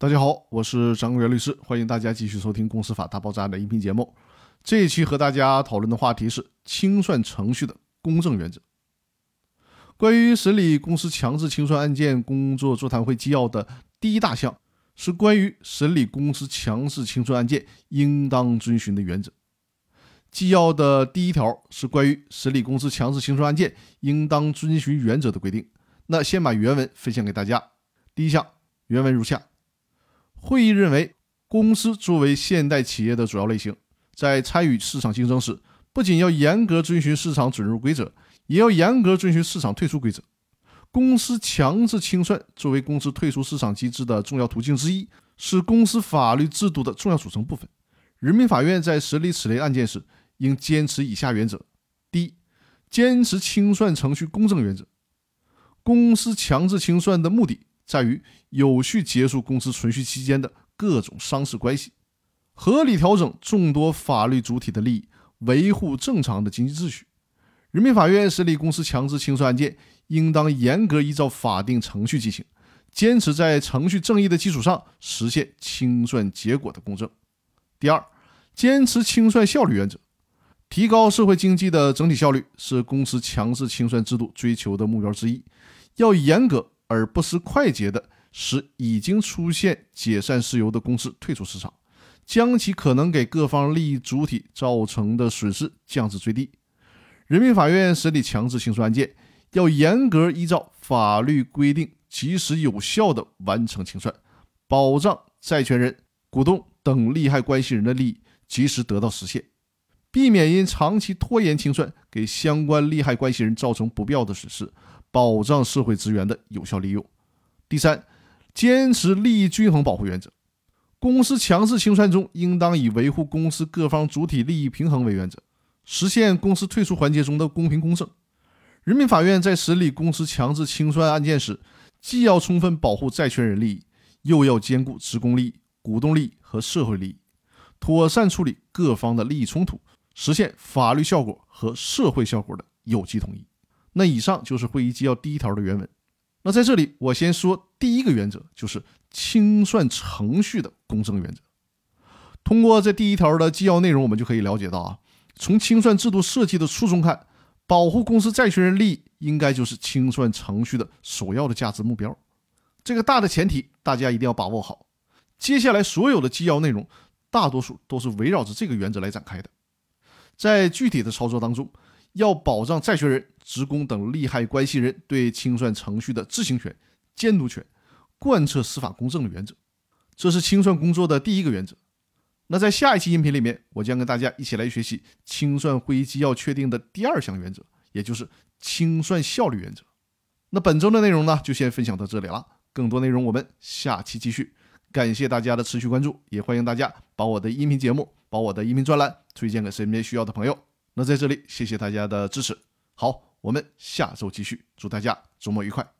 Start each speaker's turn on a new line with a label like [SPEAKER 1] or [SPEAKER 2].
[SPEAKER 1] 大家好，我是张国元律师，欢迎大家继续收听《公司法大爆炸》的音频节目。这一期和大家讨论的话题是清算程序的公正原则。关于审理公司强制清算案件工作座谈会纪要的第一大项，是关于审理公司强制清算案件应当遵循的原则。纪要的第一条是关于审理公司强制清算案件应当遵循原则的规定。那先把原文分享给大家。第一项原文如下：会议认为，公司作为现代企业的主要类型，在参与市场竞争时，不仅要严格遵循市场准入规则，也要严格遵循市场退出规则。公司强制清算作为公司退出市场机制的重要途径之一，是公司法律制度的重要组成部分。人民法院在审理此类案件时，应坚持以下原则：第一，坚持清算程序公正原则。公司强制清算的目的在于有序结束公司存续期间的各种商事关系，合理调整众多法律主体的利益，维护正常的经济秩序。人民法院审理公司强制清算案件，应当严格依照法定程序进行，坚持在程序正义的基础上实现清算结果的公正。第二，坚持清算效率原则。提高社会经济的整体效率是公司强制清算制度追求的目标之一。要严格而不失快捷的使已经出现解散事由的公司退出市场，将其可能给各方利益主体造成的损失降至最低。人民法院审理强制清算案件，要严格依照法律规定，及时有效地完成清算，保障债权人、股东等利害关系人的利益及时得到实现。避免因长期拖延清算给相关利害关系人造成不必要的损失，保障社会资源的有效利用。第三，坚持利益均衡保护原则。公司强制清算中，应当以维护公司各方主体利益平衡为原则，实现公司退出环节中的公平公正。人民法院在审理公司强制清算案件时，既要充分保护债权人利益，又要兼顾职工利益、股东利益和社会利益，妥善处理各方的利益冲突。实现法律效果和社会效果的有机统一。那以上就是会议纪要第一条的原文。那在这里，我先说第一个原则，就是清算程序的公正原则。通过这第一条的纪要内容，我们就可以了解到啊，从清算制度设计的初衷看，保护公司债权人利益应该就是清算程序的首要的价值目标。这个大的前提，大家一定要把握好。接下来所有的纪要内容，大多数都是围绕着这个原则来展开的。在具体的操作当中，要保障债权人、职工等利害关系人对清算程序的知情权、监督权，贯彻司法公正的原则，这是清算工作的第一个原则。那在下一期音频里面，我将跟大家一起来学习清算会议纪要确定的第二项原则，也就是清算效率原则。那本周的内容呢，就先分享到这里了，更多内容我们下期继续。感谢大家的持续关注，也欢迎大家把我的音频节目、把我的移民专栏推荐给身边需要的朋友。那在这里，谢谢大家的支持。好，我们下周继续，祝大家周末愉快。